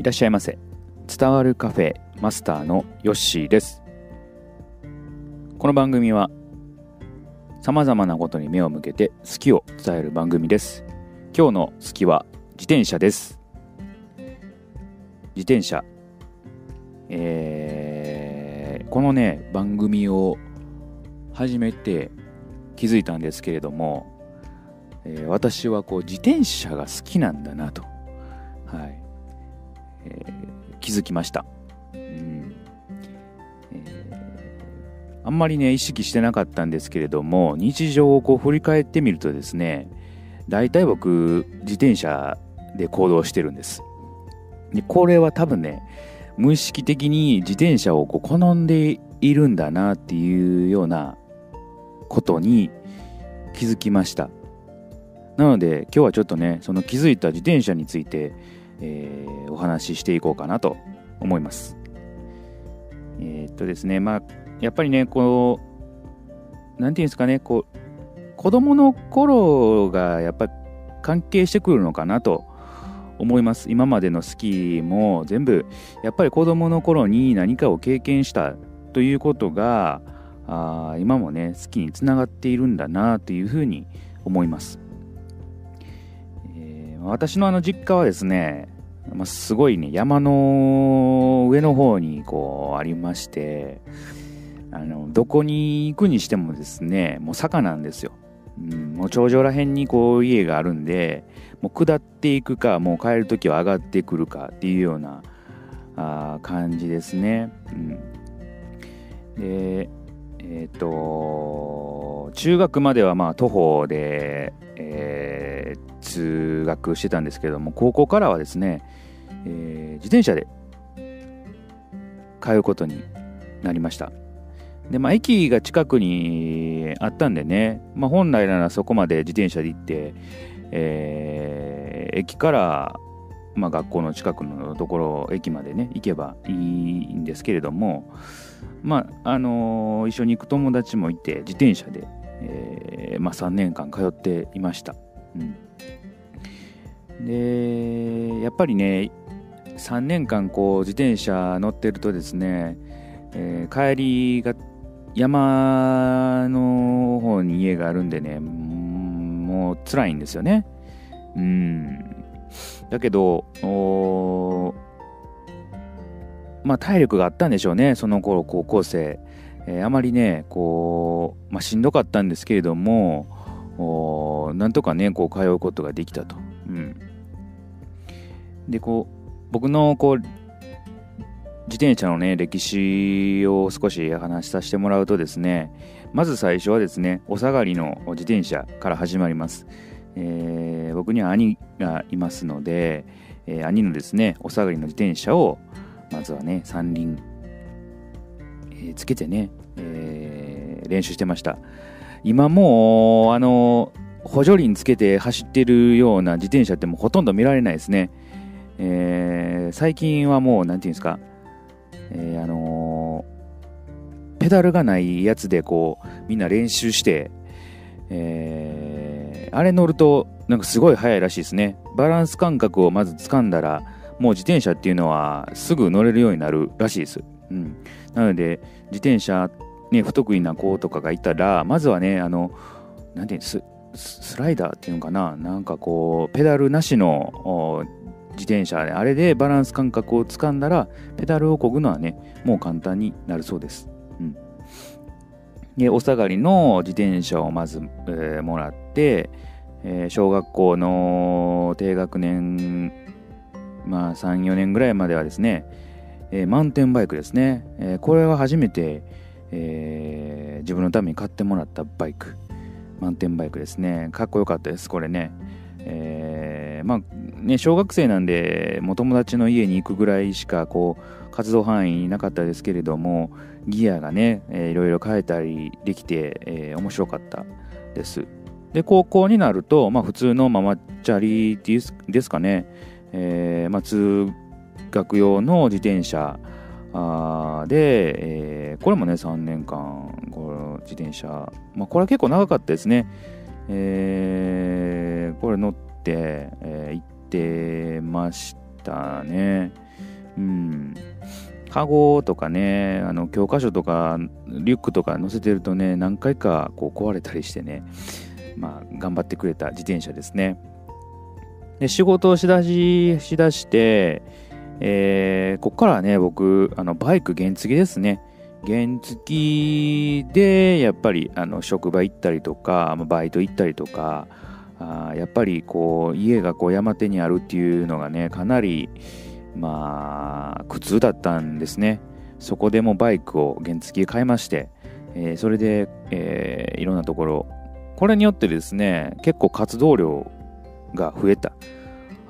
いらっしゃいませ。伝わるカフェマスターのヨッシーです。この番組は様々なことに目を向けて好きを伝える番組です。今日の好きは自転車です。自転車。えーこのね、番組を始めて気づいたんですけれども、えー私はこう自転車が好きなんだなと、はいえー気づきました、うん。えーあんまりね意識してなかったんですけれども日常をこう振り返ってみるとですね大体僕自転車で行動してるんです。でこれは多分ね無意識的に自転車をこう好んでいるんだなっていうようなことに気づきました。なので今日はちょっとねその気づいた自転車について、えーお話ししていこうかなと思います。えーっとですねまあやっぱりねこうなんていうんですかねこう子供の頃がやっぱり関係してくるのかなと思います。今までのスキーも全部やっぱり子供の頃に何かを経験したということがあ今もね好きにつながっているんだなというふうに思います、私のあの実家はですね、まあ、すごいね山の上の方にこうありましてあのどこに行くにしてもですねもう坂なんですよ、うん、もう頂上ら辺にこう家があるんでもう下っていくかもう帰る時は上がってくるかっていうようなあ感じですね、うん、でえっ、と中学まではまあ徒歩で、えー通学してたんですけども高校からはですね、えー自転車で通うことになりました。でまあ駅が近くにあったんでね、まあ、本来ならそこまで自転車で行って、えー駅から、まあ、学校の近くのところ駅までね行けばいいんですけれどもまああのー一緒に行く友達もいて自転車で、えーまあ、3年間通っていました、うん、でやっぱりね3年間こう自転車乗ってるとですね、えー帰りが山の方に家があるんでねもう辛いんですよね。うん。だけどまあ体力があったんでしょうねその頃高校生、えーあまりねこう、まあ、しんどかったんですけれどもなんとかねこう通うことができたと、うん、でこう僕のこう自転車のね歴史を少し話しさせてもらうとですねまず最初はですねお下がりの自転車から始まります、えー僕には兄がいますので、えー兄のですねお下がりの自転車をまずはね三輪、えーつけてね、え練習してました。今もうあの補助輪つけて走ってるような自転車ってもうほとんど見られないですね、えー最近はもうなんていうんですか、えーあのペダルがないやつでこうみんな練習して、えーあれ乗るとなんかすごい速いらしいですね。バランス感覚をまず掴んだらもう自転車っていうのはすぐ乗れるようになるらしいです、うん、なので自転車、ね、不得意な子とかがいたらまずはねあのなんていうんですスライダーっていうのかな。なんかこうペダルなしの自転車であれでバランス感覚をつかんだらペダルを漕ぐのはねもう簡単になるそうです、うん、でお下がりの自転車をまず、えーもらって、えー小学校の低学年まあ34年ぐらいまではですね、えーマウンテンバイクですね、えこれは初めて、え自分のために買ってもらったバイク。マウンテンバイクですね。かっこよかったですこれね。えーまあね小学生なんでもう友達の家に行くぐらいしかこう活動範囲なかったですけれどもギアがね、えーいろいろ変えたりできて、えー面白かったです。で高校になると、まあ、普通のママチャリですかね、えーまあ、通学用の自転車あで、えーこれもね3年間こ自転車、まあ、これは結構長かったですね、えーこれ乗って、えー行ってましたね。うん。カゴとかねあの教科書とかリュックとか載せてるとね何回かこう壊れたりしてねまあ頑張ってくれた自転車ですね。で仕事をしだししだしてえー、ここからはね僕あのバイク原付ですね。原付でやっぱりあの職場行ったりとかバイト行ったりとかあやっぱりこう家がこう山手にあるっていうのがねかなりまあ苦痛だったんですね。そこでもバイクを原付買いまして、えー、それで、えー、いろんなところこれによってですね結構活動量が増えた。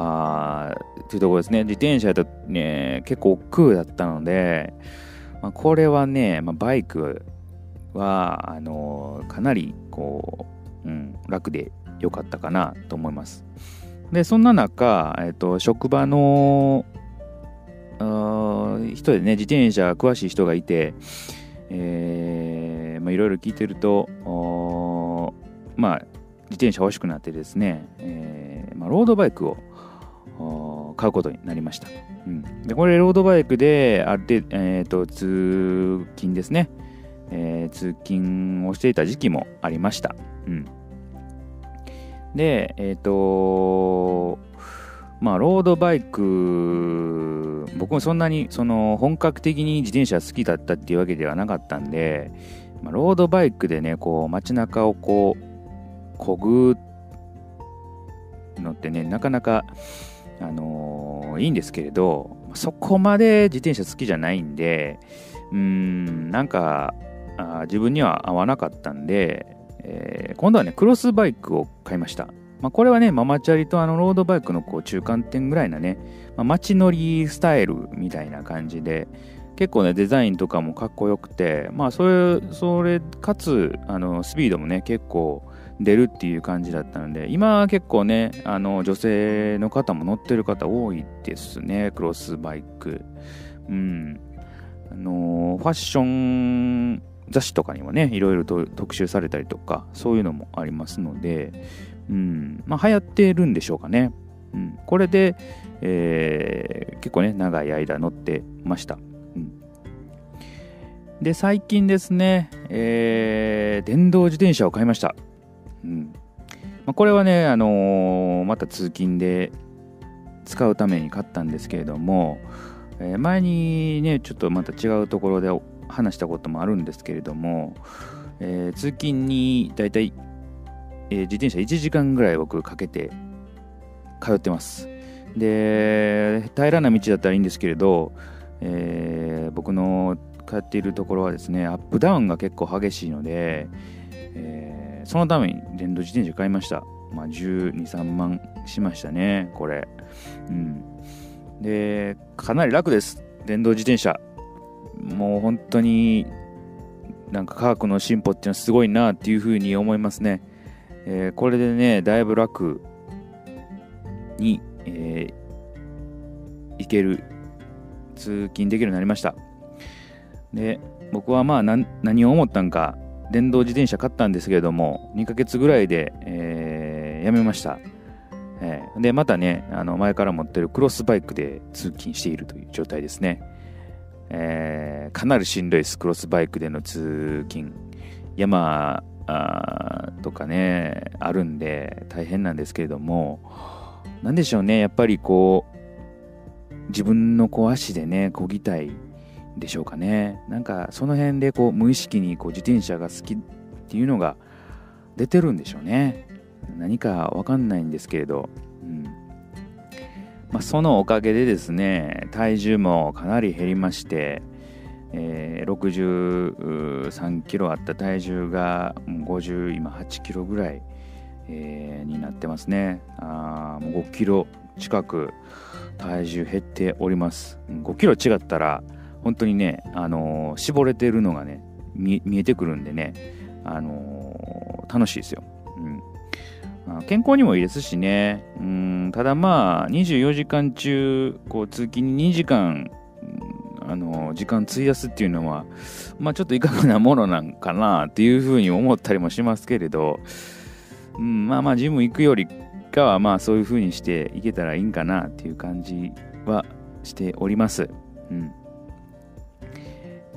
あというところですね。自転車だとね結構億劫だったので、まあ、これはね、まあ、バイクはあのかなりこう、うん、楽で良かったかなと思います。で、そんな中、えっと、職場の人でね、自転車詳しい人がいて、えー、まあ、いろいろ聞いてると、まあ、自転車欲しくなってですね、えー、まあ、ロードバイクを買うことになりました。うん、でこれ、ロードバイクで、ある程度、えーと、通勤ですね、えー、通勤をしていた時期もありました。うんで、えっ、ー、とまあ、ロードバイク、僕もそんなにその本格的に自転車好きだったっていうわけではなかったんで、まあ、ロードバイクでね、こう街中をこう、こぐのってね、なかなか、あのー、いいんですけれど、そこまで自転車好きじゃないんで、うん、なんか、あ自分には合わなかったんで、えー、今度はね、クロスバイクを買いました。まあ、これはね、ママチャリとあのロードバイクのこう中間点ぐらいなね、まあ、街乗りスタイルみたいな感じで、結構ね、デザインとかもかっこよくて、まあ、それ、それ、かつ、あの、スピードもね、結構出るっていう感じだったので、今は結構ね、あの、女性の方も乗ってる方多いですね、クロスバイク。うん。あの、ファッション雑誌とかにもね、いろいろと特集されたりとか、そういうのもありますので、うん、まあ流行ってるんでしょうかね。うん、これで、えー、結構ね、長い間乗ってました。うん、で、最近ですね、えー、電動自転車を買いました。うんまあ、これはね、あのー、また通勤で使うために買ったんですけれども、え、前にね、ちょっとまた違うところで話したこともあるんですけれども、えー、通勤にだいたい、え、自転車1時間ぐらい僕かけて通ってます。で、平らな道だったらいいんですけれど、えー、僕の通っているところはですね、アップダウンが結構激しいので、えー、そのために電動自転車買いました。まあ、12、3万しましたね、これ。うん。で、かなり楽です。電動自転車。もう本当になんか科学の進歩っていうのはすごいなっていうふうに思いますね。えー、これでね、だいぶ楽に、えー、行ける、通勤できるようになりました。で、僕はまあ何を思ったんか、電動自転車買ったんですけれども、2ヶ月ぐらいで、えー、やめました。え、で、またね、あの前から持ってるクロスバイクで通勤しているという状態ですね。えー、かなりしんどいです、クロスバイクでの通勤。山とかね、あるんで大変なんですけれども、なんでしょうね、やっぱりこう、自分のこう足でね、こぎたいでしょうかね。なんかその辺でこう無意識にこう自転車が好きっていうのが出てるんでしょうね。何かわかんないんですけれど、うんまあ、そのおかげでですね、体重もかなり減りまして、えー、63キロあった体重が50今8キロぐらい、えー、になってますね。あもう5キロ近く体重減っております。5キロ違ったら本当にね、あのー、絞れてるのがね見えてくるんでね、あのー、楽しいですよ、健康にもいいですしね。うん、ただまあ、24時間中、こう、通勤に2時間、あの、時間費やすっていうのは、まあちょっといかがなものなんかなっていうふうに思ったりもしますけれど、うん、まあまあ、ジム行くよりかは、まあそういうふうにしていけたらいいんかなっていう感じはしております。うん。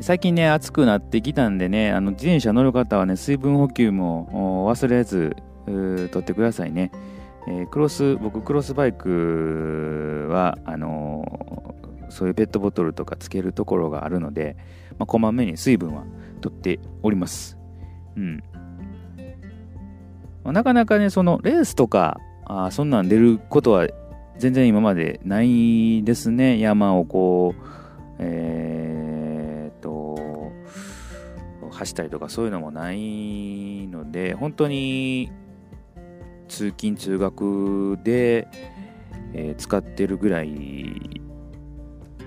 最近ね、暑くなってきたんでね、あの自転車乗る方はね、水分補給も忘れず、取ってくださいね。えー、クロス、僕、クロスバイクは、あのー、そういうペットボトルとかつけるところがあるので、まあ、こまめに水分は取っております。うん。まあ、なかなかね、その、レースとか、あそんなん出ることは全然今までないですね。山をこう、えー、っと、走ったりとかそういうのもないので、本当に通勤通学で、えー、使ってるぐらい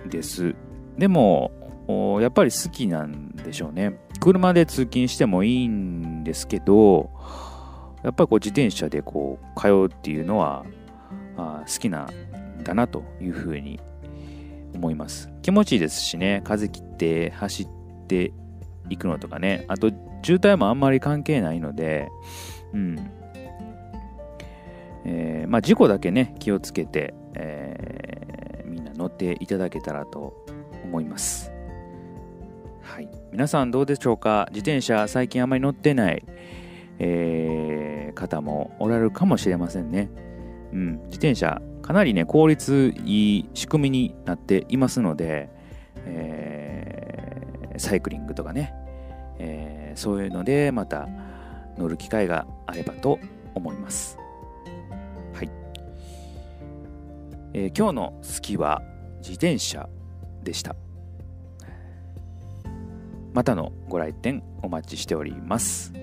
です。でも、やっぱり好きなんでしょうね。車で通勤してもいいんですけど、やっぱりこう自転車でこう通うっていうのはあ好きなんだなというふうに思います。気持ちいいですしね、風切って走っていくのとかね、あと渋滞もあんまり関係ないので、うん。えー、まあ事故だけね、気をつけて、えー、みんな乗っていただけたらと思います。はい。皆さんどうでしょうか？自転車最近あまり乗ってない、えー、方もおられるかもしれませんね。うん、自転車かなりね効率いい仕組みになっていますので、えー、サイクリングとかね、えー、そういうのでまた乗る機会があればと思います。えー、今日の好きは自転車でした。またのご来店お待ちしております。